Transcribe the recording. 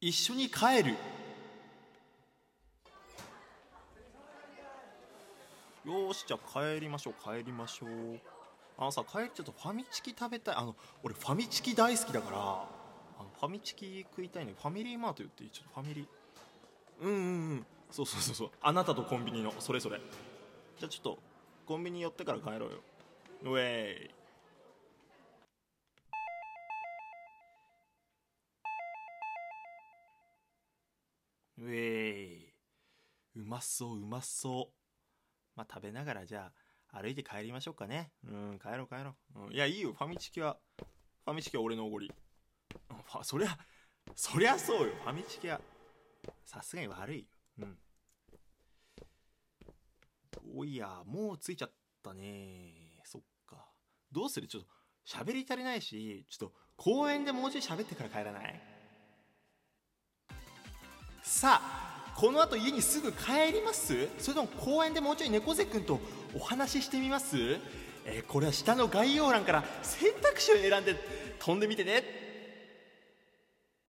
一緒に帰る。よしじゃあ帰りましょう帰りましょう。あのさ帰りちょっとファミチキ食べたい。あの俺ファミチキ大好きだからあのファミチキ食いたいねファミリーマート言っていい？ちょっとファミリー。うんうんうん。そうそうそうそう。あなたとコンビニのそれそれ。じゃあちょっとコンビニ寄ってから帰ろうよ。ウェイ。ウェイうまそううまそう。まあ食べながらじゃあ歩いて帰りましょうかね。うん帰ろう帰ろう、うん、いやいいよ。ファミチキはファミチキは俺のおごり。ファ そりゃそりゃそうよ。ファミチキはさすがに悪いよ。うん。おいやもう着いちゃったね。そっか。どうする？ちょっと喋り足りないしちょっと公園でもうちょい喋ってから帰らない？さあこの後家にすぐ帰ります？それとも公園でもうちょい猫背くんとお話ししてみます、えーこれは下の概要欄から選択肢を選んで飛んでみてね。